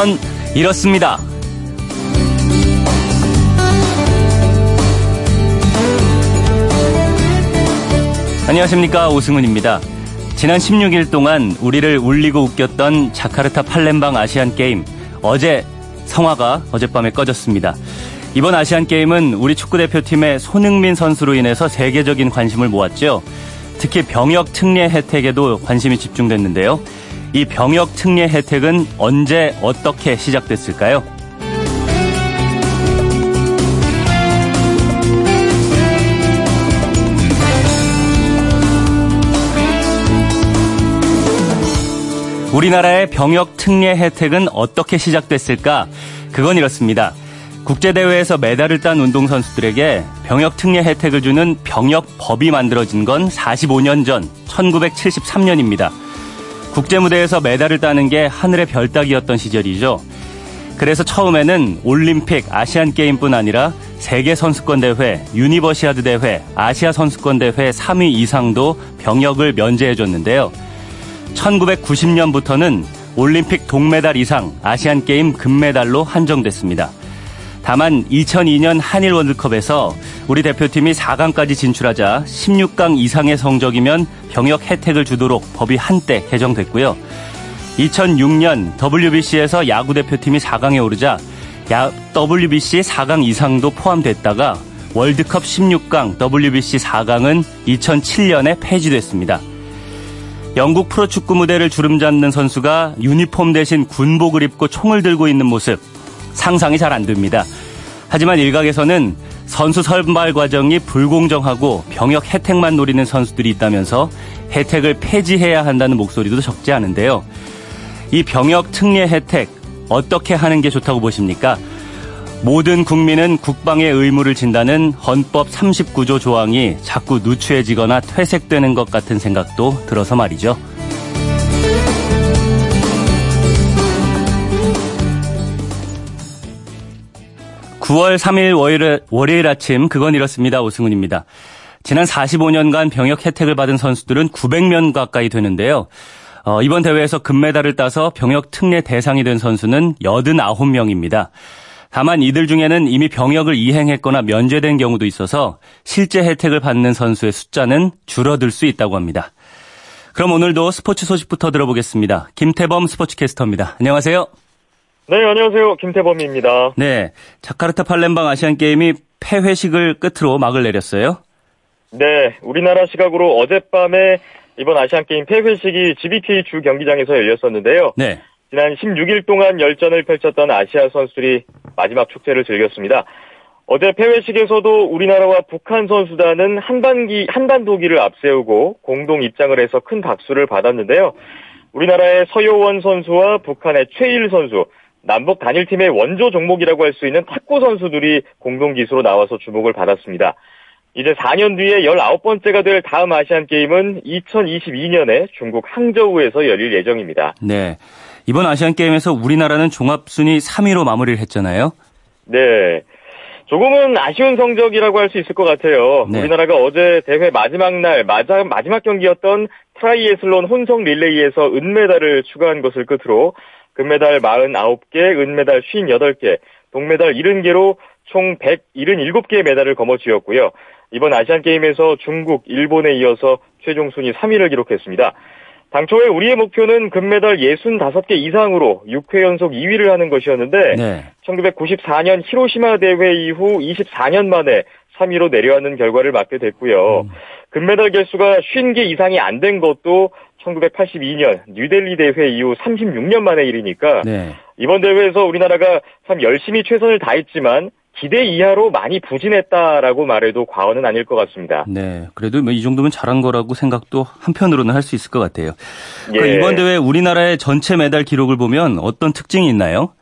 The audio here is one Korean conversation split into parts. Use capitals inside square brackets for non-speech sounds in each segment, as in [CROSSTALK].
그건 이렇습니다. 안녕하십니까 오승훈입니다. 지난 16일 동안 우리를 울리고 웃겼던 자카르타 팔렘방 아시안 게임 어제 성화가 어젯밤에 꺼졌습니다. 이번 아시안 게임은 우리 축구 대표팀의 손흥민 선수로 인해서 세계적인 관심을 모았죠. 특히 병역 특례 혜택에도 관심이 집중됐는데요. 이 병역 특례 혜택은 언제 어떻게 시작됐을까요? 우리나라의 병역 특례 혜택은 어떻게 시작됐을까? 그건 이렇습니다. 국제대회에서 메달을 딴 운동선수들에게 병역 특례 혜택을 주는 병역 법이 만들어진 건 45년 전 1973년입니다. 국제무대에서 메달을 따는 게 하늘의 별 따기였던 시절이죠. 그래서 처음에는 올림픽, 아시안 게임뿐 아니라 세계 선수권 대회, 유니버시아드 대회, 아시아 선수권 대회 3위 이상도 병역을 면제해 줬는데요. 1990년부터는 올림픽 동메달 이상, 아시안 게임 금메달로 한정됐습니다. 다만 2002년 한일 월드컵에서 우리 대표팀이 4강까지 진출하자 16강 이상의 성적이면 병역 혜택을 주도록 법이 한때 개정됐고요. 2006년 WBC에서 야구 대표팀이 4강에 오르자 WBC 4강 이상도 포함됐다가 월드컵 16강, WBC 4강은 2007년에 폐지됐습니다. 영국 프로축구 무대를 주름잡는 선수가 유니폼 대신 군복을 입고 총을 들고 있는 모습 상상이 잘 안 됩니다. 하지만 일각에서는 선수 선발 과정이 불공정하고 병역 혜택만 노리는 선수들이 있다면서 혜택을 폐지해야 한다는 목소리도 적지 않은데요. 이 병역 특례 혜택 어떻게 하는 게 좋다고 보십니까? 모든 국민은 국방의 의무를 진다는 헌법 39조 조항이 자꾸 누추해지거나 퇴색되는 것 같은 생각도 들어서 말이죠. 9월 3일 월요일, 월요일 아침 그건 이렇습니다. 오승훈입니다. 지난 45년간 병역 혜택을 받은 선수들은 900명 가까이 되는데요. 어, 이번 대회에서 금메달을 따서 병역 특례 대상이 된 선수는 89명입니다. 다만 이들 중에는 이미 병역을 이행했거나 면제된 경우도 있어서 실제 혜택을 받는 선수의 숫자는 줄어들 수 있다고 합니다. 그럼 오늘도 스포츠 소식부터 들어보겠습니다. 김태범 스포츠캐스터입니다. 안녕하세요. 네, 안녕하세요. 김태범입니다. 네, 자카르타 팔렘방 아시안 게임이 폐회식을 끝으로 막을 내렸어요. 네, 우리나라 시각으로 어젯밤에 이번 아시안 게임 폐회식이 GBK 주 경기장에서 열렸었는데요. 네. 지난 16일 동안 열전을 펼쳤던 아시아 선수들이 마지막 축제를 즐겼습니다. 어제 폐회식에서도 우리나라와 북한 선수단은 한반기, 한반도기를 앞세우고 공동 입장을 해서 큰 박수를 받았는데요. 우리나라의 서효원 선수와 북한의 최일 선수, 남북 단일팀의 원조 종목이라고 할 수 있는 탁구 선수들이 공동 기수로 나와서 주목을 받았습니다. 이제 4년 뒤에 19번째가 될 다음 아시안 게임은 2022년에 중국 항저우에서 열릴 예정입니다. 네. 이번 아시안 게임에서 우리나라는 종합 순위 3위로 마무리를 했잖아요. 네. 조금은 아쉬운 성적이라고 할 수 있을 것 같아요. 네. 우리나라가 어제 대회 마지막 날 마지막, 마지막 경기였던 트라이애슬론 혼성 릴레이에서 은메달을 추가한 것을 끝으로 금메달 49개, 은메달 58개, 동메달 70개로 총 177개의 메달을 거머쥐었고요. 이번 아시안게임에서 중국, 일본에 이어서 최종 순위 3위를 기록했습니다. 당초에 우리의 목표는 금메달 65개 이상으로 6회 연속 2위를 하는 것이었는데 네. 1994년 히로시마 대회 이후 24년 만에 3위로 내려앉는 결과를 맞게 됐고요. 음. 금메달 개수가 50개 이상이 안 된 것도 1982년 뉴델리 대회 이후 36년 만의 일이니까 네. 이번 대회에서 우리나라가 참 열심히 최선을 다했지만 기대 이하로 많이 부진했다라고 말해도 과언은 아닐 것 같습니다. 네, 그래도 뭐 이 정도면 잘한 거라고 생각도 한편으로는 할 수 있을 것 같아요. 예. 이번 대회 우리나라의 전체 메달 기록을 보면 어떤 특징이 있나요?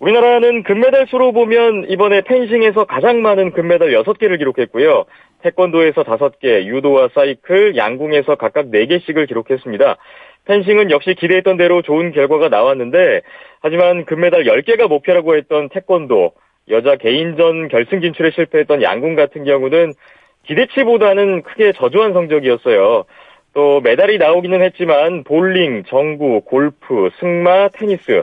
우리나라는 금메달 수로 보면 이번에 펜싱에서 가장 많은 금메달 6개를 기록했고요. 태권도에서 5개, 유도와 사이클, 양궁에서 각각 4개씩을 기록했습니다. 펜싱은 역시 기대했던 대로 좋은 결과가 나왔는데 하지만 금메달 10개가 목표라고 했던 태권도, 여자 개인전 결승 진출에 실패했던 양궁 같은 경우는 기대치보다는 크게 저조한 성적이었어요. 또 메달이 나오기는 했지만 볼링, 정구, 골프, 승마, 테니스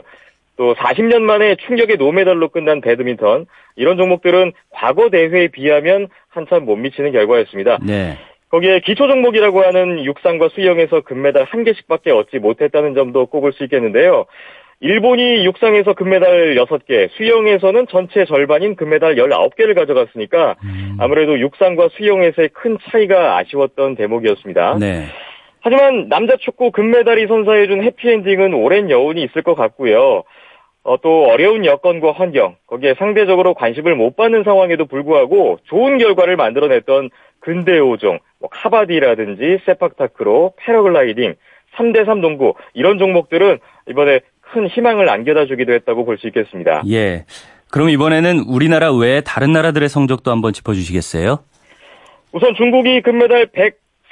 또 40년 만에 충격의 노메달로 끝난 배드민턴 이런 종목들은 과거 대회에 비하면 한참 못 미치는 결과였습니다. 네. 거기에 기초 종목이라고 하는 육상과 수영에서 금메달 한 개씩밖에 얻지 못했다는 점도 꼽을 수 있겠는데요. 일본이 육상에서 금메달 6개, 수영에서는 전체 절반인 금메달 19개를 가져갔으니까 음. 아무래도 육상과 수영에서의 큰 차이가 아쉬웠던 대목이었습니다. 네. 하지만 남자 축구 금메달이 선사해준 해피엔딩은 오랜 여운이 있을 것 같고요. 어, 또 어려운 여건과 환경, 거기에 상대적으로 관심을 못 받는 상황에도 불구하고 좋은 결과를 만들어냈던 근대 5종, 뭐 카바디라든지 세팍타크로, 패러글라이딩, 3대3 농구 이런 종목들은 이번에 큰 희망을 안겨다 주기도 했다고 볼 수 있겠습니다. 예. 그럼 이번에는 우리나라 외에 다른 나라들의 성적도 한번 짚어주시겠어요? 우선 중국이 금메달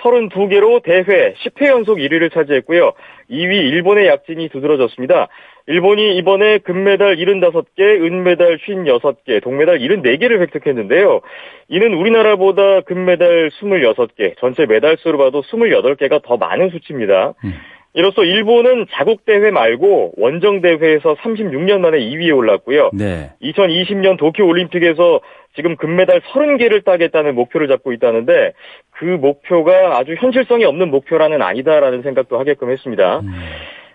132개로 대회 10회 연속 1위를 차지했고요. 2위 일본의 약진이 두드러졌습니다. 일본이 이번에 금메달 75개, 은메달 56개, 동메달 74개를 획득했는데요. 이는 우리나라보다 금메달 26개, 전체 메달 수로 봐도 28개가 더 많은 수치입니다. 음. 이로써 일본은 자국 대회 말고 원정 대회에서 36년 만에 2위에 올랐고요. 네. 2020년 도쿄 올림픽에서 지금 금메달 30개를 따겠다는 목표를 잡고 있다는데 그 목표가 아주 현실성이 없는 목표라는 아니다라는 생각도 하게끔 했습니다. 음.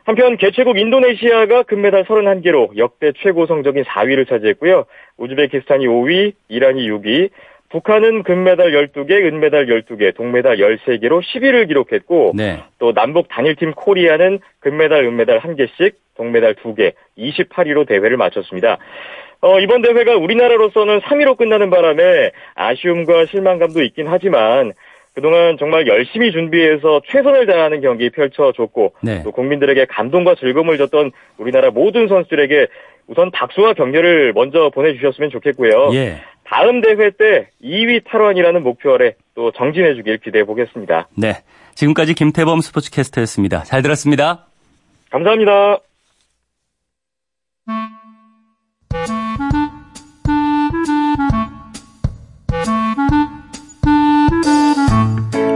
한편 개최국 인도네시아가 금메달 31개로 역대 최고 성적인 4위를 차지했고요. 우즈베키스탄이 5위, 이란이 6위, 북한은 금메달 12개, 은메달 12개, 동메달 13개로 10위를 기록했고 네. 또 남북 단일팀 코리아는 금메달, 은메달 1개씩, 동메달 2개, 28위로 대회를 마쳤습니다. 어, 이번 대회가 우리나라로서는 3위로 끝나는 바람에 아쉬움과 실망감도 있긴 하지만 그동안 정말 열심히 준비해서 최선을 다하는 경기 펼쳐줬고 네. 또 국민들에게 감동과 즐거움을 줬던 우리나라 모든 선수들에게 우선 박수와 격려를 먼저 보내주셨으면 좋겠고요. 예. 다음 대회 때 2위 탈환이라는 목표 아래 또 정진해 주길 기대해 보겠습니다. 네. 지금까지 김태범 스포츠캐스터였습니다. 잘 들었습니다. 감사합니다.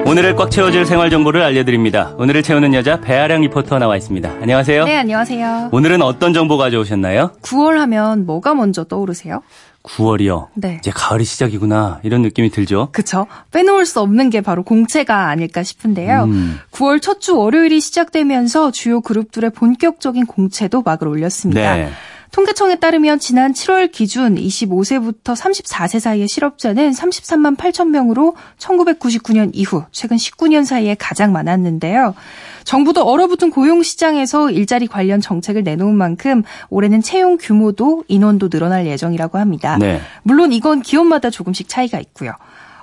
오늘을 꽉 채워줄 생활 정보를 알려드립니다. 오늘을 채우는 여자 배아량 리포터 나와 있습니다. 안녕하세요. 네, 안녕하세요. 오늘은 어떤 정보 가져오셨나요? 9월 하면 뭐가 먼저 떠오르세요? 9월이요. 네. 이제 가을이 시작이구나 이런 느낌이 들죠. 그렇죠. 빼놓을 수 없는 게 바로 공채가 아닐까 싶은데요. 음. 9월 첫 주 월요일이 시작되면서 주요 그룹들의 본격적인 공채도 막을 올렸습니다. 네. 통계청에 따르면 지난 7월 기준 25세부터 34세 사이의 실업자는 33만 8천 명으로 1999년 이후 최근 19년 사이에 가장 많았는데요. 정부도 얼어붙은 고용 시장에서 일자리 관련 정책을 내놓은 만큼 올해는 채용 규모도 인원도 늘어날 예정이라고 합니다. 네. 물론 이건 기업마다 조금씩 차이가 있고요.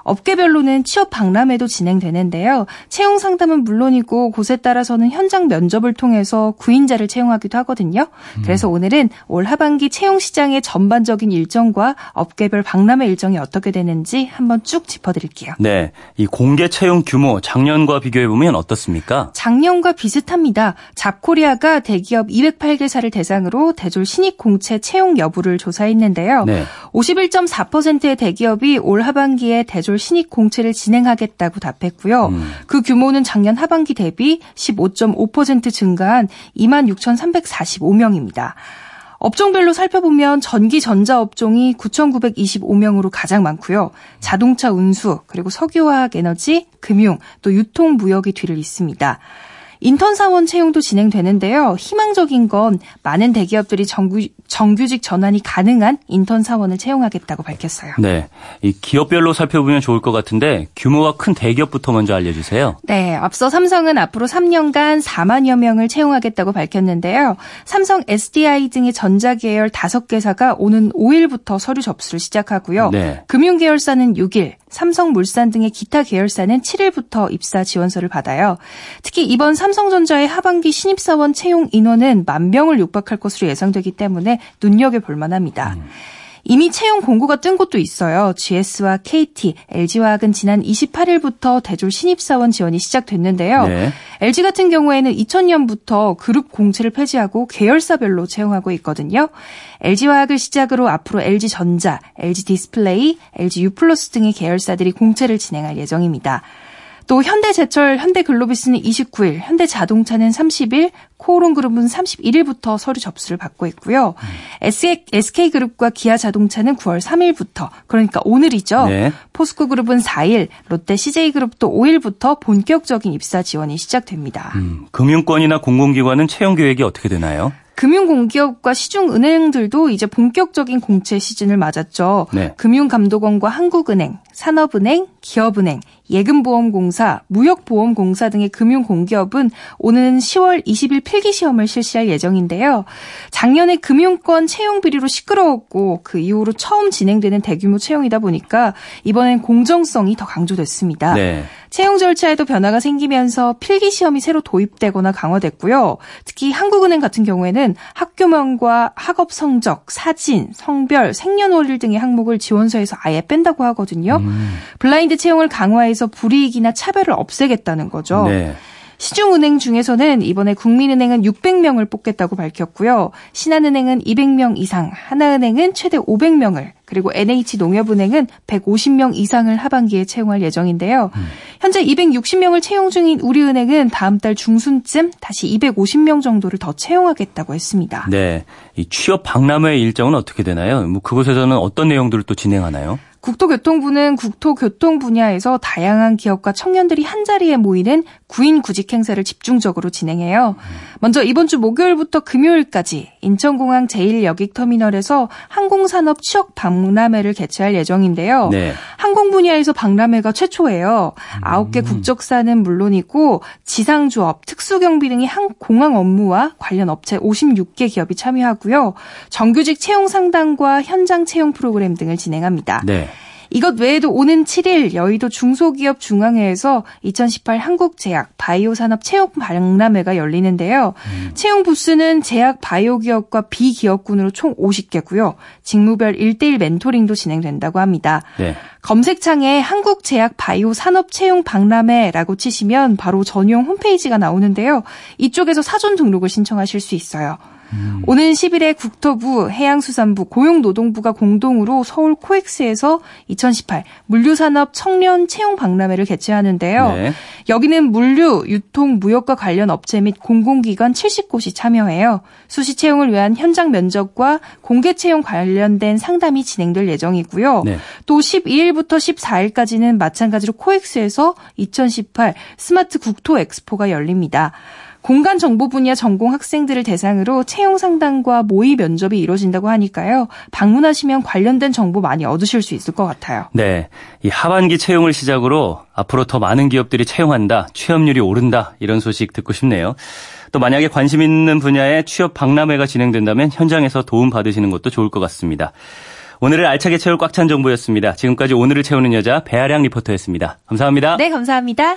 업계별로는 취업 박람회도 진행되는데요. 채용 상담은 물론이고 곳에 따라서는 현장 면접을 통해서 구인자를 채용하기도 하거든요. 그래서 음. 오늘은 올 하반기 채용 시장의 전반적인 일정과 업계별 박람회 일정이 어떻게 되는지 한번 쭉 짚어드릴게요. 네, 이 공개 채용 규모 작년과 비교해 보면 어떻습니까? 작년과 비슷합니다. 잡코리아가 대기업 208개사를 대상으로 대졸 신입 공채 채용 여부를 조사했는데요. 네. 51.4%의 대기업이 올 하반기에 대졸 기술 신입 공채를 진행하겠다고 답했고요. 음. 그 규모는 작년 하반기 대비 15.5% 증가한 26,345명입니다. 업종별로 살펴보면 전기 전자 업종이 9,925명으로 가장 많고요. 자동차 운수, 그리고 석유화학 에너지, 금융, 또 유통 무역이 뒤를 잇습니다. 인턴 사원 채용도 진행되는데요. 희망적인 건 많은 대기업들이 정규, 정규직 전환이 가능한 인턴 사원을 채용하겠다고 밝혔어요. 네. 이 기업별로 살펴보면 좋을 것 같은데 규모가 큰 대기업부터 먼저 알려주세요. 네. 앞서 삼성은 앞으로 3년간 4만여 명을 채용하겠다고 밝혔는데요. 삼성 SDI 등의 전자계열 5개사가 오는 5일부터 서류 접수를 시작하고요. 네. 금융계열사는 6일, 삼성물산 등의 기타 계열사는 7일부터 입사 지원서를 받아요. 특히 이번 삼성전자의 하반기 신입사원 채용 인원은 만 명을 육박할 것으로 예상되기 때문에 눈여겨볼 만합니다. 음. 이미 채용 공고가 뜬 곳도 있어요. GS와 KT, LG화학은 지난 28일부터 대졸 신입사원 지원이 시작됐는데요. 네. LG 같은 경우에는 2000년부터 그룹 공채를 폐지하고 계열사별로 채용하고 있거든요. LG화학을 시작으로 앞으로 LG전자, LG디스플레이, LG유플러스 등의 계열사들이 공채를 진행할 예정입니다. 또 현대제철, 현대글로비스는 29일, 현대자동차는 30일, 코오롱그룹은 31일부터 서류 접수를 받고 있고요. 음. SK그룹과 기아자동차는 9월 3일부터, 그러니까 오늘이죠. 네. 포스코그룹은 4일, 롯데 CJ그룹도 5일부터 본격적인 입사 지원이 시작됩니다. 음, 금융권이나 공공기관은 채용 계획이 어떻게 되나요? 금융공기업과 시중은행들도 이제 본격적인 공채 시즌을 맞았죠. 네. 금융감독원과 한국은행, 산업은행, 기업은행, 예금보험공사, 무역보험공사 등의 금융공기업은 오는 10월 20일 필기시험을 실시할 예정인데요. 작년에 금융권 채용 비리로 시끄러웠고 그 이후로 처음 진행되는 대규모 채용이다 보니까 이번엔 공정성이 더 강조됐습니다. 네. 채용 절차에도 변화가 생기면서 필기 시험이 새로 도입되거나 강화됐고요. 특히 한국은행 같은 경우에는 학교명과 학업 성적, 사진, 성별, 생년월일 등의 항목을 지원서에서 아예 뺀다고 하거든요. 음. 블라인드 채용을 강화해서 불이익이나 차별을 없애겠다는 거죠. 네. 시중은행 중에서는 이번에 국민은행은 600명을 뽑겠다고 밝혔고요. 신한은행은 200명 이상, 하나은행은 최대 500명을, 그리고 NH농협은행은 150명 이상을 하반기에 채용할 예정인데요. 음. 현재 260명을 채용 중인 우리은행은 다음 달 중순쯤 다시 250명 정도를 더 채용하겠다고 했습니다. 네. 이 취업 박람회 일정은 어떻게 되나요? 뭐 그곳에서는 어떤 내용들을 또 진행하나요? 국토교통부는 국토교통 분야에서 다양한 기업과 청년들이 한자리에 모이는 구인 구직 행사를 집중적으로 진행해요. 먼저 이번 주 목요일부터 금요일까지 인천공항 제1여객터미널에서 항공산업 취업 박람회를 개최할 예정인데요. 네. 항공 분야에서 박람회가 최초예요. 9개 음. 국적사는 물론이고 지상조업, 특수경비 등의 항 공항 업무와 관련 업체 56개 기업이 참여하고요. 정규직 채용 상담과 현장 채용 프로그램 등을 진행합니다. 네. 이것 외에도 오는 7일 여의도 중소기업 중앙회에서 2018 한국제약 바이오산업 채용 박람회가 열리는데요. 음. 채용 부스는 제약 바이오 기업과 비기업군으로 총 50개고요. 직무별 1대1 멘토링도 진행된다고 합니다. 네. 검색창에 한국제약 바이오 산업 채용 박람회라고 치시면 바로 전용 홈페이지가 나오는데요. 이쪽에서 사전 등록을 신청하실 수 있어요. 음. 오는 10일에 국토부, 해양수산부, 고용노동부가 공동으로 서울 코엑스에서 2018 물류산업 청년 채용 박람회를 개최하는데요. 네. 여기는 물류, 유통, 무역과 관련 업체 및 공공기관 70곳이 참여해요. 수시 채용을 위한 현장 면접과 공개 채용 관련된 상담이 진행될 예정이고요. 네. 또 12일부터 14일까지는 마찬가지로 코엑스에서 2018 스마트 국토 엑스포가 열립니다. 공간 정보 분야 전공 학생들을 대상으로 채용 상담과 모의 면접이 이루어진다고 하니까요. 방문하시면 관련된 정보 많이 얻으실 수 있을 것 같아요. 네. 이 하반기 채용을 시작으로 앞으로 더 많은 기업들이 채용한다, 취업률이 오른다 이런 소식 듣고 싶네요. 또 만약에 관심 있는 분야에 취업 박람회가 진행된다면 현장에서 도움 받으시는 것도 좋을 것 같습니다. 오늘을 알차게 채울 꽉 찬 정보였습니다. 지금까지 오늘을 채우는 여자 배아량 리포터였습니다. 감사합니다. 네, 감사합니다.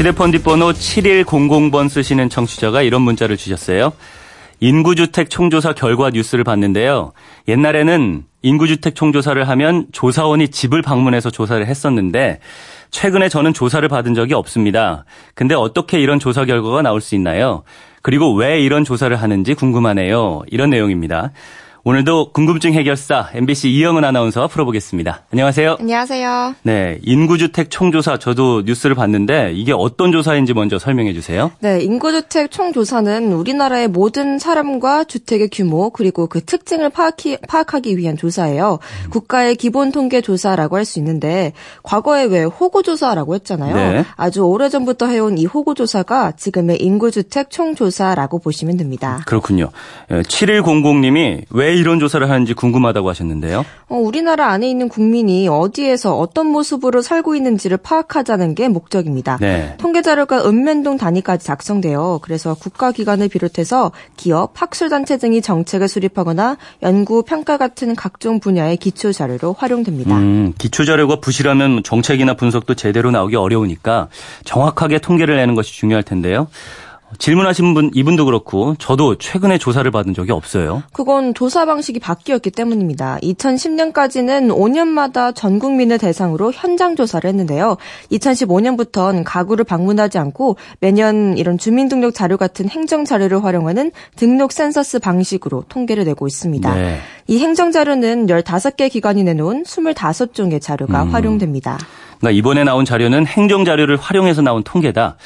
휴대폰 뒷번호 7100번 쓰시는 청취자가 이런 문자를 주셨어요. 인구주택 총조사 결과 뉴스를 봤는데요. 옛날에는 인구주택 총조사를 하면 조사원이 집을 방문해서 조사를 했었는데 최근에 저는 조사를 받은 적이 없습니다. 근데 어떻게 이런 조사 결과가 나올 수 있나요? 그리고 왜 이런 조사를 하는지 궁금하네요. 이런 내용입니다. 오늘도 궁금증 해결사 MBC 이영은 아나운서와 풀어보겠습니다. 안녕하세요. 안녕하세요. 네, 인구주택 총조사 저도 뉴스를 봤는데 이게 어떤 조사인지 먼저 설명해 주세요. 네, 인구주택 총조사는 우리나라의 모든 사람과 주택의 규모 그리고 그 특징을 파악히, 파악하기 위한 조사예요. 음. 국가의 기본 통계 조사라고 할 수 있는데 과거에 왜 호구 조사라고 했잖아요. 네. 아주 오래 전부터 해온 이 호구 조사가 지금의 인구주택 총조사라고 보시면 됩니다. 그렇군요. 7100님이 왜왜 이런 조사를 하는지 궁금하다고 하셨는데요. 어, 우리나라 안에 있는 국민이 어디에서 어떤 모습으로 살고 있는지를 파악하자는 게 목적입니다. 네. 통계 자료가 읍면동 단위까지 작성돼요. 그래서 국가기관을 비롯해서 기업, 학술단체 등이 정책을 수립하거나 연구, 평가 같은 각종 분야의 기초 자료로 활용됩니다. 음, 기초 자료가 부실하면 정책이나 분석도 제대로 나오기 어려우니까 정확하게 통계를 내는 것이 중요할 텐데요. 질문하신 분 이분도 그렇고 저도 최근에 조사를 받은 적이 없어요. 그건 조사 방식이 바뀌었기 때문입니다. 2010년까지는 5년마다 전 국민을 대상으로 현장 조사를 했는데요. 2015년부터는 가구를 방문하지 않고 매년 이런 주민등록 자료 같은 행정 자료를 활용하는 등록 센서스 방식으로 통계를 내고 있습니다. 네. 이 행정 자료는 15개 기관이 내놓은 25종의 자료가 음. 활용됩니다. 그러니까 이번에 나온 자료는 행정 자료를 활용해서 나온 통계다.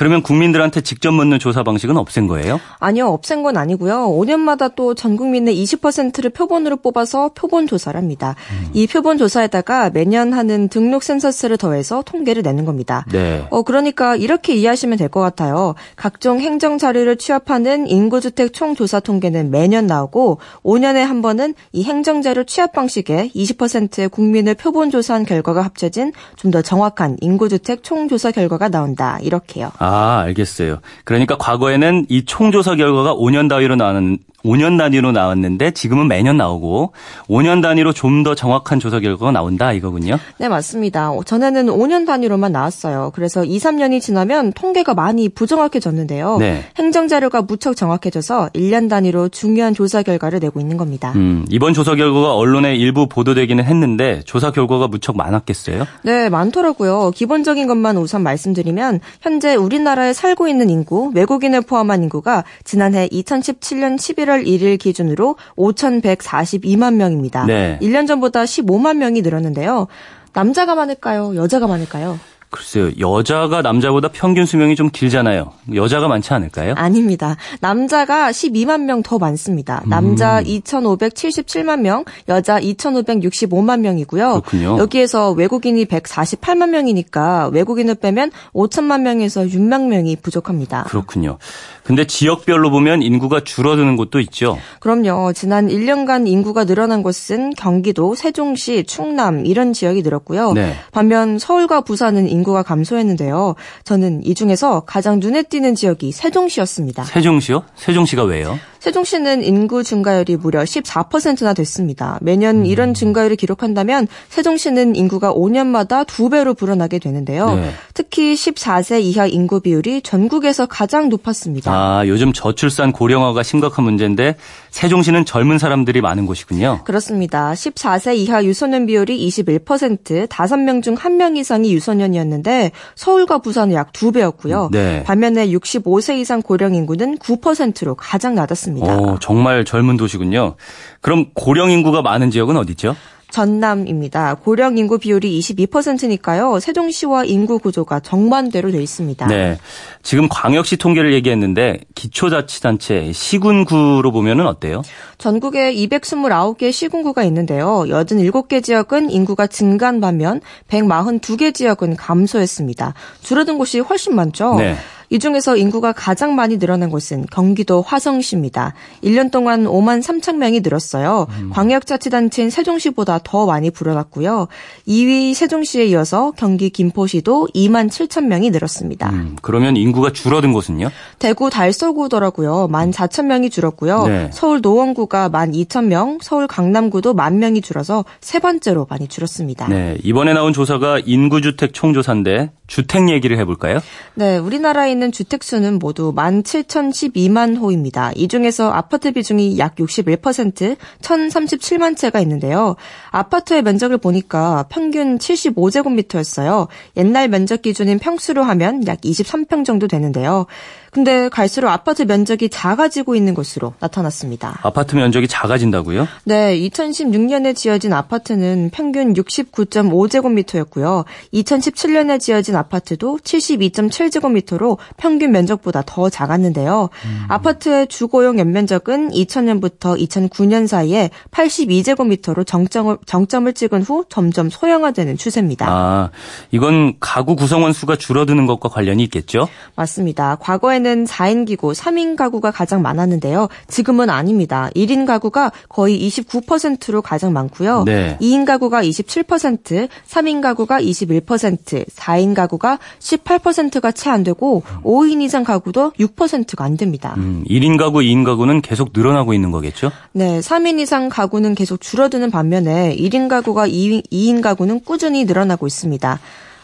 그러면 국민들한테 직접 묻는 조사 방식은 없앤 거예요? 아니요, 없앤 건 아니고요. 5년마다 또 전 국민의 20%를 표본으로 뽑아서 표본 조사를 합니다. 음. 이 표본 조사에다가 매년 하는 등록 센서스를 더해서 통계를 내는 겁니다. 네. 어 그러니까 이렇게 이해하시면 될 것 같아요. 각종 행정 자료를 취합하는 인구주택 총조사 통계는 매년 나오고 5년에 한 번은 이 행정 자료 취합 방식에 20%의 국민을 표본 조사한 결과가 합쳐진 좀 더 정확한 인구주택 총조사 결과가 나온다. 이렇게요. 아, 알겠어요. 그러니까 과거에는 이 총조사 결과가 5년 단위로 나오는 5년 단위로 나왔는데 지금은 매년 나오고 5년 단위로 좀 더 정확한 조사 결과가 나온다 이거군요. 네, 맞습니다. 전에는 5년 단위로만 나왔어요. 그래서 2, 3년이 지나면 통계가 많이 부정확해졌는데요. 네. 행정 자료가 무척 정확해져서 1년 단위로 중요한 조사 결과를 내고 있는 겁니다. 음, 이번 조사 결과가 언론에 일부 보도되기는 했는데 조사 결과가 무척 많았겠어요? 네, 많더라고요. 기본적인 것만 우선 말씀드리면 현재 우리나라에 살고 있는 인구, 외국인을 포함한 인구가 지난해 2017년 11월 11월 1일 기준으로 5,142만 명입니다. 네. 1년 전보다 15만 명이 늘었는데요. 남자가 많을까요? 여자가 많을까요? 글쎄요, 여자가 남자보다 평균 수명이 좀 길잖아요. 여자가 많지 않을까요? 아닙니다. 남자가 12만 명 더 많습니다. 남자 음. 2,577만 명, 여자 2,565만 명이고요. 그렇군요. 여기에서 외국인이 148만 명이니까 외국인을 빼면 5천만 명에서 6만 명이 부족합니다. 그렇군요. 근데 지역별로 보면 인구가 줄어드는 곳도 있죠. 그럼요. 지난 1년간 인구가 늘어난 곳은 경기도, 세종시, 충남 이런 지역이 늘었고요. 네. 반면 서울과 부산은 인구가 감소했는데요. 저는 이 중에서 가장 눈에 띄는 지역이 세종시였습니다. 세종시요? 세종시가 왜요? 세종시는 인구 증가율이 무려 14%나 됐습니다. 매년 음. 이런 증가율을 기록한다면 세종시는 인구가 5년마다 2배로 불어나게 되는데요. 네. 특히 14세 이하 인구 비율이 전국에서 가장 높았습니다. 아, 요즘 저출산 고령화가 심각한 문제인데 세종시는 젊은 사람들이 많은 곳이군요. 그렇습니다. 14세 이하 유소년 비율이 21%, 5명 중 1명 이상이 유소년이었는데 서울과 부산은 약 2배였고요. 네. 반면에 65세 이상 고령 인구는 9%로 가장 낮았습니다. 있습니다. 오, 정말 젊은 도시군요. 그럼 고령 인구가 많은 지역은 어디죠? 전남입니다. 고령 인구 비율이 22%니까요. 세종시와 인구 구조가 정반대로 돼 있습니다. 네. 지금 광역시 통계를 얘기했는데 기초자치단체 시군구로 보면은 어때요? 전국에 229개 시군구가 있는데요. 87개 지역은 인구가 증가한 반면 142개 지역은 감소했습니다. 줄어든 곳이 훨씬 많죠. 네. 이 중에서 인구가 가장 많이 늘어난 곳은 경기도 화성시입니다. 1년 동안 5만 3천 명이 늘었어요. 음. 광역자치단체인 세종시보다 더 많이 불어났고요. 2위 세종시에 이어서 경기 김포시도 2만 7천 명이 늘었습니다. 음, 그러면 인구가 줄어든 곳은요? 대구 달서구더라고요. 1만 4천 명이 줄었고요. 네. 서울 노원구가 1만 2천 명, 서울 강남구도 만 명이 줄어서 세 번째로 많이 줄었습니다. 네, 이번에 나온 조사가 인구주택 총조사인데 주택 얘기를 해볼까요? 네, 우리나라에 있는 주택 수는 모두 17,012만 호입니다. 이 중에서 아파트 비중이 약 61%, 1,037만 채가 있는데요. 아파트의 면적을 보니까 평균 75제곱미터였어요. 옛날 면적 기준인 평수로 하면 약 23평 정도 되는데요. 근데 갈수록 아파트 면적이 작아지고 있는 것으로 나타났습니다. 아파트 면적이 작아진다고요? 네, 2016년에 지어진 아파트는 평균 69.5제곱미터였고요. 2017년에 지어진 아파트도 72.7제곱미터로 평균 면적보다 더 작았는데요. 음. 아파트의 주거용 연면적은 2000년부터 2009년 사이에 82제곱미터로 정점을, 정점을 찍은 후 점점 소형화되는 추세입니다. 아, 이건 가구 구성원 수가 줄어드는 것과 관련이 있겠죠? 맞습니다. 과거에 예전에는 4인 기구, 3인 가구가 가장 많았는데요. 지금은 아닙니다. 1인 가구가 거의 29%로 가장 많고요. 네. 2인 가구가 27%, 3인 가구가 21%, 4인 가구가 18%가 채 안 되고 5인 이상 가구도 6%가 안 됩니다. 음, 1인 가구, 2인 가구는 계속 늘어나고 있는 거겠죠? 네, 3인 이상 가구는 계속 줄어드는 반면에 1인 가구가 2인, 2인 가구는 꾸준히 늘어나고 있습니다.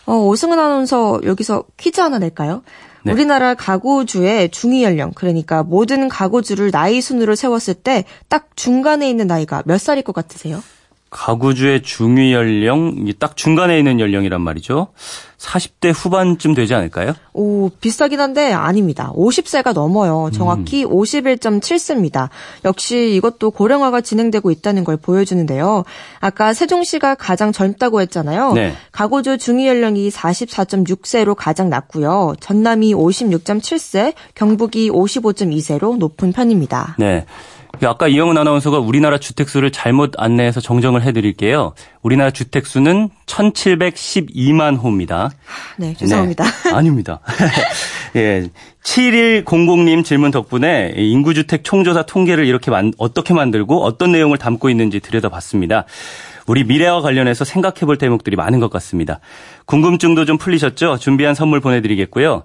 어, 오승은 아나운서 여기서 퀴즈 하나 낼까요? 네. 우리나라 가구주의 중위 연령, 그러니까 모든 가구주를 나이 순으로 세웠을 때 딱 중간에 있는 나이가 몇 살일 것 같으세요? 가구주의 중위 연령, 딱 중간에 있는 연령이란 말이죠. 40대 후반쯤 되지 않을까요? 오, 비싸긴 한데 아닙니다. 50세가 넘어요. 정확히 음. 51.7세입니다. 역시 이것도 고령화가 진행되고 있다는 걸 보여주는데요. 아까 세종시가 가장 젊다고 했잖아요. 네. 가구주 중위 연령이 44.6세로 가장 낮고요. 전남이 56.7세, 경북이 55.2세로 높은 편입니다. 네. 아까 이영은 아나운서가 우리나라 주택수를 잘못 안내해서 정정을 해드릴게요. 우리나라 주택수는 1712만 호입니다. 네, 죄송합니다. 네, 아닙니다. [LAUGHS] 예. 7100님 질문 덕분에 인구주택 총조사 통계를 이렇게 만, 어떻게 만들고 어떤 내용을 담고 있는지 들여다봤습니다. 우리 미래와 관련해서 생각해 볼 대목들이 많은 것 같습니다. 궁금증도 좀 풀리셨죠? 준비한 선물 보내드리겠고요.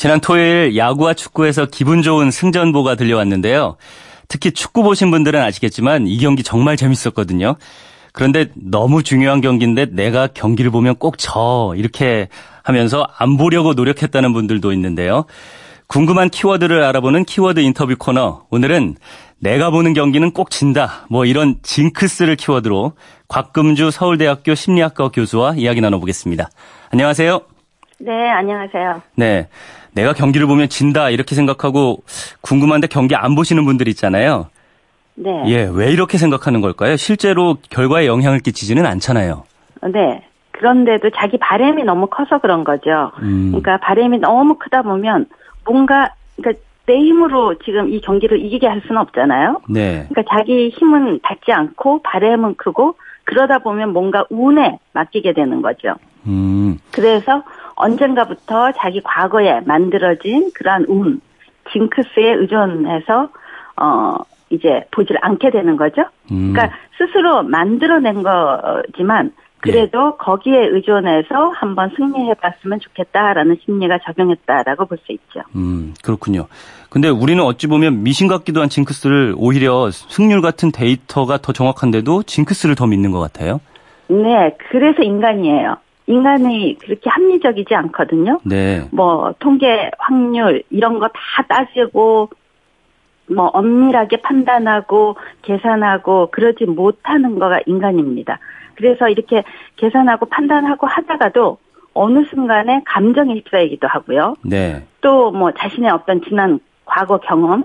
지난 토요일 야구와 축구에서 기분 좋은 승전보가 들려왔는데요. 특히 축구 보신 분들은 아시겠지만 이 경기 정말 재밌었거든요. 그런데 너무 중요한 경기인데 내가 경기를 보면 꼭 져. 이렇게 하면서 안 보려고 노력했다는 분들도 있는데요. 궁금한 키워드를 알아보는 키워드 인터뷰 코너. 오늘은 내가 보는 경기는 꼭 진다. 뭐 이런 징크스를 키워드로 곽금주 서울대학교 심리학과 교수와 이야기 나눠보겠습니다. 안녕하세요. 네, 안녕하세요. 네. 내가 경기를 보면 진다 이렇게 생각하고 궁금한데 경기 안 보시는 분들 있잖아요. 네. 예, 왜 이렇게 생각하는 걸까요? 실제로 결과에 영향을 끼치지는 않잖아요. 네. 그런데도 자기 바램이 너무 커서 그런 거죠. 음. 그러니까 바램이 너무 크다 보면 뭔가 그러니까 내 힘으로 지금 이 경기를 이기게 할 수는 없잖아요. 네. 그러니까 자기 힘은 닿지 않고 바램은 크고 그러다 보면 뭔가 운에 맡기게 되는 거죠. 음. 그래서 언젠가부터 자기 과거에 만들어진 그러한 운, 징크스에 의존해서 어 이제 보질 않게 되는 거죠. 음. 그러니까 스스로 만들어낸 거지만 그래도 예. 거기에 의존해서 한번 승리해봤으면 좋겠다라는 심리가 적용했다라고 볼 수 있죠. 음 그렇군요. 근데 우리는 어찌 보면 미신 같기도 한 징크스를 오히려 승률 같은 데이터가 더 정확한데도 징크스를 더 믿는 것 같아요. 네, 그래서 인간이에요. 인간이 그렇게 합리적이지 않거든요. 네. 뭐 통계 확률 이런 거 다 따지고 뭐 엄밀하게 판단하고 계산하고 그러지 못하는 거가 인간입니다. 그래서 이렇게 계산하고 판단하고 하다가도 어느 순간에 감정에 휩싸이기도 하고요. 네. 또 뭐 자신의 어떤 지난 과거 경험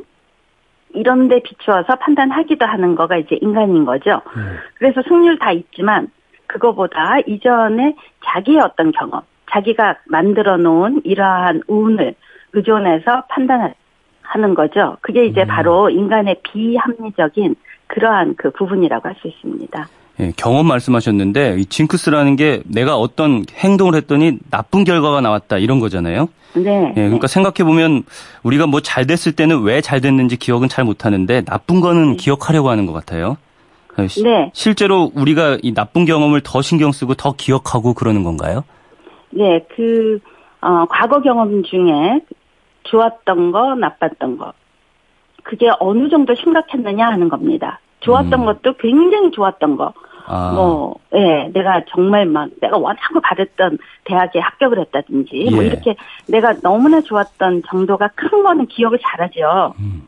이런 데 비추어서 판단하기도 하는 거가 이제 인간인 거죠. 음. 그래서 승률 다 있지만 그거보다 이전에 자기의 어떤 경험, 자기가 만들어 놓은 이러한 운을 의존해서 판단하는 거죠. 그게 이제 음. 바로 인간의 비합리적인 그러한 그 부분이라고 할 수 있습니다. 예, 경험 말씀하셨는데 이 징크스라는 게 내가 어떤 행동을 했더니 나쁜 결과가 나왔다 이런 거잖아요. 네. 예, 그러니까 생각해 보면 우리가 뭐 잘 됐을 때는 왜 잘 됐는지 기억은 잘 못하는데 나쁜 거는 네. 기억하려고 하는 것 같아요. 네. 실제로 우리가 이 나쁜 경험을 더 신경 쓰고 더 기억하고 그러는 건가요? 네, 그 어, 과거 경험 중에 좋았던 거, 나빴던 거 그게 어느 정도 심각했느냐 하는 겁니다. 좋았던 음. 것도 굉장히 좋았던 거. 아. 뭐, 예, 내가 정말 막, 내가 원하고 받았던 대학에 합격을 했다든지, 뭐 예. 뭐 이렇게 내가 너무나 좋았던 정도가 큰 거는 기억을 잘하죠. 음.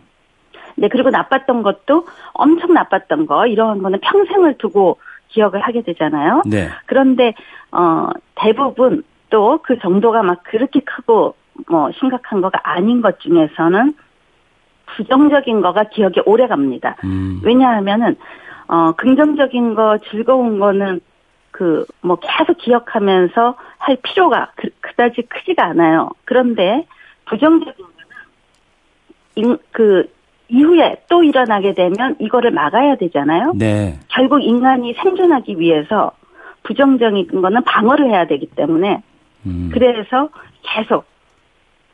네, 그리고 나빴던 것도 엄청 나빴던 거, 이런 거는 평생을 두고 기억을 하게 되잖아요. 네. 그런데, 어, 대부분 또 그 정도가 막 그렇게 크고, 뭐, 심각한 거가 아닌 것 중에서는 부정적인 거가 기억에 오래 갑니다. 음. 왜냐하면은 어 긍정적인 거 즐거운 거는 그 뭐 계속 기억하면서 할 필요가 그, 그다지 크지가 않아요. 그런데 부정적인 거는 인, 그 이후에 또 일어나게 되면 이거를 막아야 되잖아요. 네. 결국 인간이 생존하기 위해서 부정적인 거는 방어를 해야 되기 때문에 음. 그래서 계속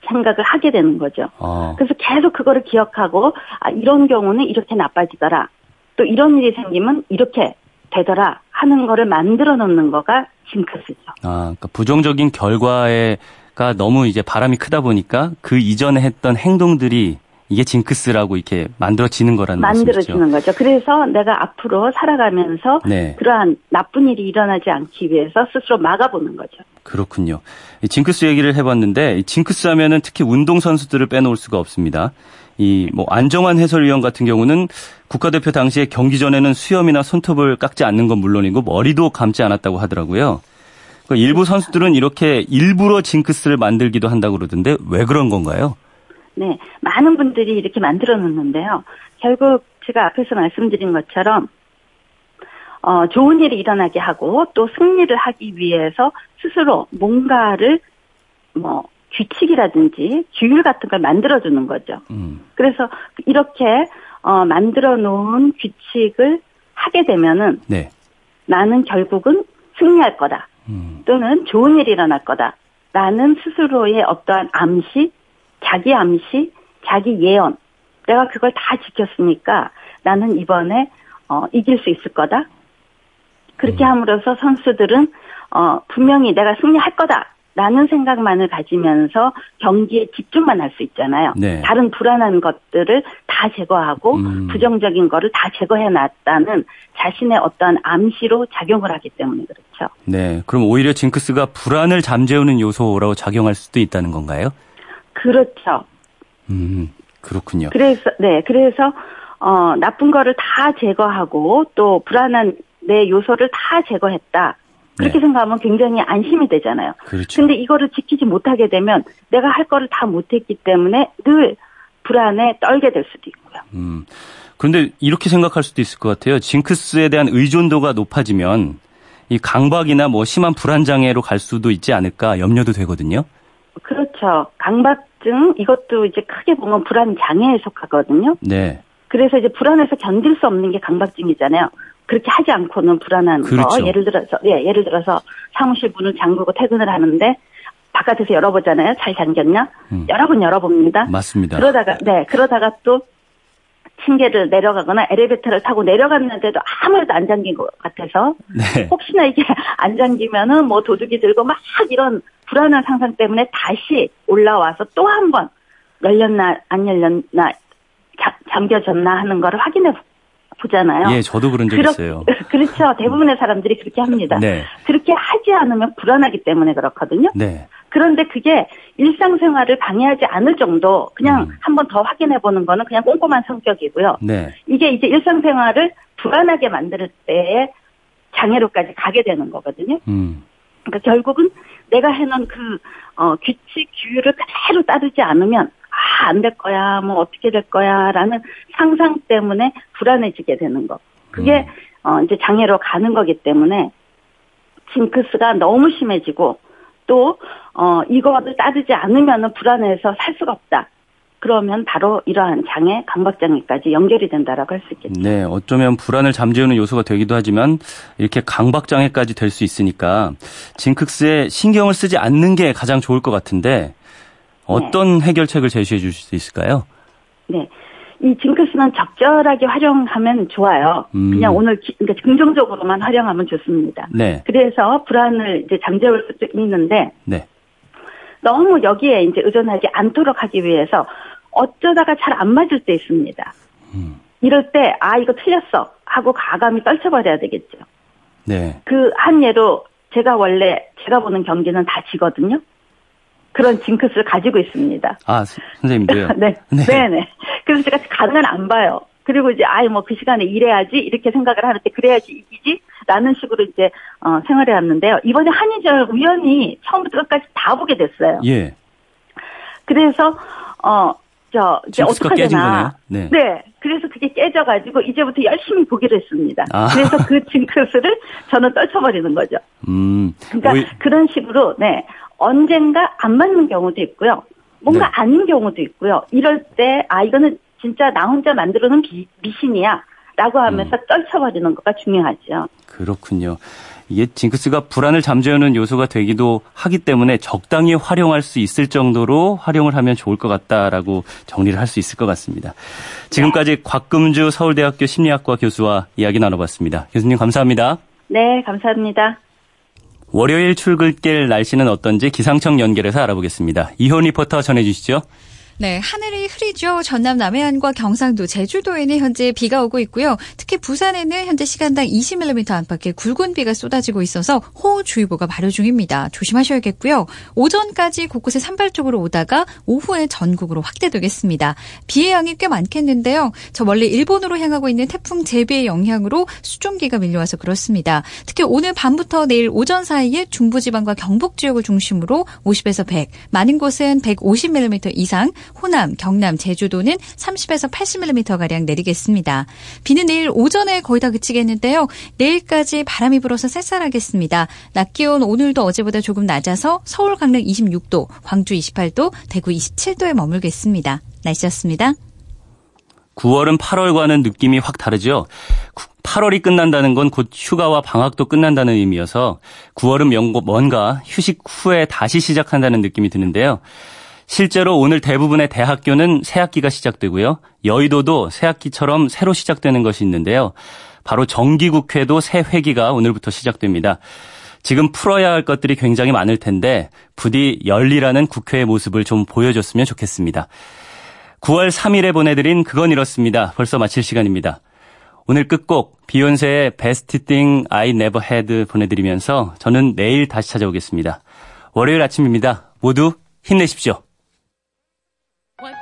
생각을 하게 되는 거죠. 어. 그래서 계속 그거를 기억하고 아 이런 경우는 이렇게 나빠지더라. 또 이런 일이 생기면 이렇게 되더라 하는 거를 만들어 놓는 거가 징크스죠. 아, 그러니까 부정적인 결과에가 너무 이제 바람이 크다 보니까 그 이전에 했던 행동들이 이게 징크스라고 이렇게 만들어지는 거라는 만들어지는 말씀이죠. 거죠. 그래서 내가 앞으로 살아가면서 네. 그러한 나쁜 일이 일어나지 않기 위해서 스스로 막아보는 거죠. 그렇군요. 징크스 얘기를 해봤는데 징크스 하면은 특히 운동 선수들을 빼놓을 수가 없습니다. 이 뭐 안정환 해설위원 같은 경우는 국가대표 당시에 경기 전에는 수염이나 손톱을 깎지 않는 건 물론이고 머리도 감지 않았다고 하더라고요. 그러니까 일부 선수들은 이렇게 일부러 징크스를 만들기도 한다고 그러던데 왜 그런 건가요? 네, 많은 분들이 이렇게 만들어 놓는데요. 결국 제가 앞에서 말씀드린 것처럼 어, 좋은 일이 일어나게 하고 또 승리를 하기 위해서 스스로 뭔가를 뭐 규칙이라든지 규율 같은 걸 만들어주는 거죠. 음. 그래서 이렇게 어, 만들어 놓은 규칙을 하게 되면은 네. 나는 결국은 승리할 거다. 음. 또는 좋은 일이 일어날 거다. 라는 스스로의 어떠한 암시, 자기 암시, 자기 예언. 내가 그걸 다 지켰으니까 나는 이번에 어, 이길 수 있을 거다. 그렇게 음. 함으로써 선수들은 어, 분명히 내가 승리할 거다. 라는 생각만을 가지면서 경기에 집중만 할 수 있잖아요. 네. 다른 불안한 것들을 다 제거하고 음. 부정적인 거를 다 제거해 놨다는 자신의 어떤 암시로 작용을 하기 때문에 그렇죠. 네. 그럼 오히려 징크스가 불안을 잠재우는 요소라고 작용할 수도 있다는 건가요? 그렇죠. 음, 그렇군요. 그래서, 네, 그래서, 어, 나쁜 거를 다 제거하고 또 불안한 내 요소를 다 제거했다. 그렇게 네. 생각하면 굉장히 안심이 되잖아요. 그렇죠. 근데 이거를 지키지 못하게 되면 내가 할 거를 다 못했기 때문에 늘 불안에 떨게 될 수도 있고요. 음. 그런데 이렇게 생각할 수도 있을 것 같아요. 징크스에 대한 의존도가 높아지면 이 강박이나 뭐 심한 불안 장애로 갈 수도 있지 않을까 염려도 되거든요. 그렇죠. 강박 증 이것도 이제 크게 보면 불안 장애에 속하거든요. 네. 그래서 이제 불안해서 견딜 수 없는 게 강박증이잖아요. 그렇게 하지 않고는 불안한 그렇죠. 거. 예를 들어서 예, 예를 들어서 사무실 문을 잠그고 퇴근을 하는데 바깥에서 열어보잖아요. 잘 잠겼냐? 음. 여러 번 열어봅니다. 맞습니다. 그러다가 네 그러다가 또 층계를 내려가거나 엘리베이터를 타고 내려갔는데도 아무래도 안 잠긴 것 같아서 네. 혹시나 이게 [LAUGHS] 안 잠기면은 뭐 도둑이 들고 막 이런 불안한 상상 때문에 다시 올라와서 또 한 번 열렸나 안 열렸나 자, 잠겨졌나 하는 거를 확인해 보잖아요. 예, 저도 그런 적 그렇, 있어요. [LAUGHS] 그렇죠. 대부분의 사람들이 그렇게 합니다. 네. 그렇게 하지 않으면 불안하기 때문에 그렇거든요. 네. 그런데 그게 일상생활을 방해하지 않을 정도 그냥 음. 한번 더 확인해 보는 거는 그냥 꼼꼼한 성격이고요. 네. 이게 이제 일상생활을 불안하게 만들 때에 장애로까지 가게 되는 거거든요. 음. 그러니까 결국은 내가 해놓은 그 어, 규칙 규율을 그대로 따르지 않으면 아, 안 될 거야, 뭐 어떻게 될 거야, 라는 상상 때문에 불안해지게 되는 거. 그게, 음. 어, 이제 장애로 가는 거기 때문에, 징크스가 너무 심해지고, 또, 어, 이거를 따르지 않으면 불안해서 살 수가 없다. 그러면 바로 이러한 장애, 강박장애까지 연결이 된다라고 할 수 있겠죠. 네, 어쩌면 불안을 잠재우는 요소가 되기도 하지만 이렇게 강박장애까지 될 수 있으니까 징크스에 신경을 쓰지 않는 게 가장 좋을 것 같은데 어떤 네. 해결책을 제시해 주실 수 있을까요? 네. 이 징크스는 적절하게 활용하면 좋아요. 음. 그냥 오늘 기, 그러니까 긍정적으로만 활용하면 좋습니다. 네. 그래서 불안을 이제 잠재울 수도 있는데 네. 너무 여기에 이제 의존하지 않도록 하기 위해서 어쩌다가 잘 안 맞을 때 있습니다. 음. 이럴 때, 아, 이거 틀렸어. 하고 가감이 떨쳐버려야 되겠죠. 네. 그 한 예로 제가 원래 제가 보는 경기는 다 지거든요. 그런 징크스를 가지고 있습니다. 아, 선생님도요? [LAUGHS] 네. 네. 네네. 그래서 제가 가능은 안 봐요. 그리고 이제 아이 뭐그 시간에 일해야지 이렇게 생각을 하는데 그래야지 이기지 라는 식으로 이제 어, 생활해 왔는데요. 이번에 한의절 우연히 처음부터 끝까지 다 보게 됐어요. 예. 그래서 어 저 이제 어떻게 되나. 네. 네. 그래서 그게 깨져가지고 이제부터 열심히 보기로 했습니다. 아. 그래서 그 징크스를 저는 떨쳐버리는 거죠. 음. 그러니까 오이... 그런 식으로 네 언젠가 안 맞는 경우도 있고요. 뭔가 네. 아닌 경우도 있고요. 이럴 때 아 이거는 진짜 나 혼자 만들어 놓은 미신이야. 라고 하면서 음. 떨쳐버리는 거가 중요하죠. 그렇군요. 이게 징크스가 불안을 잠재우는 요소가 되기도 하기 때문에 적당히 활용할 수 있을 정도로 활용을 하면 좋을 것 같다라고 정리를 할 수 있을 것 같습니다. 지금까지 네. 곽금주 서울대학교 심리학과 교수와 이야기 나눠봤습니다. 교수님 감사합니다. 네, 감사합니다. 월요일 출근길 날씨는 어떤지 기상청 연결해서 알아보겠습니다. 이혼 리포터 전해주시죠. 네, 하늘이 흐리죠. 전남 남해안과 경상도, 제주도에는 현재 비가 오고 있고요. 특히 부산에는 현재 시간당 20mm 안팎의 굵은 비가 쏟아지고 있어서 호우주의보가 발효 중입니다. 조심하셔야겠고요. 오전까지 곳곳에 산발적으로 오다가 오후에 전국으로 확대되겠습니다. 비의 양이 꽤 많겠는데요. 저 멀리 일본으로 향하고 있는 태풍 제비의 영향으로 수종기가 밀려와서 그렇습니다. 특히 오늘 밤부터 내일 오전 사이에 중부지방과 경북 지역을 중심으로 50에서 100, 많은 곳은 150mm 이상, 호남, 경남, 제주도는 30에서 80mm가량 내리겠습니다. 비는 내일 오전에 거의 다 그치겠는데요. 내일까지 바람이 불어서 쌀쌀하겠습니다. 낮 기온 오늘도 어제보다 조금 낮아서 서울 강릉 26도, 광주 28도, 대구 27도에 머물겠습니다. 날씨였습니다. 9월은 8월과는 느낌이 확 다르죠. 8월이 끝난다는 건 곧 휴가와 방학도 끝난다는 의미여서 9월은 뭔가 휴식 후에 다시 시작한다는 느낌이 드는데요. 실제로 오늘 대부분의 대학교는 새학기가 시작되고요. 여의도도 새학기처럼 새로 시작되는 것이 있는데요. 바로 정기국회도 새 회기가 오늘부터 시작됩니다. 지금 풀어야 할 것들이 굉장히 많을 텐데 부디 열리라는 국회의 모습을 좀 보여줬으면 좋겠습니다. 9월 3일에 보내드린 그건 이렇습니다. 벌써 마칠 시간입니다. 오늘 끝곡 비욘세의 Best Thing I Never Had 보내드리면서 저는 내일 다시 찾아오겠습니다. 월요일 아침입니다. 모두 힘내십시오. What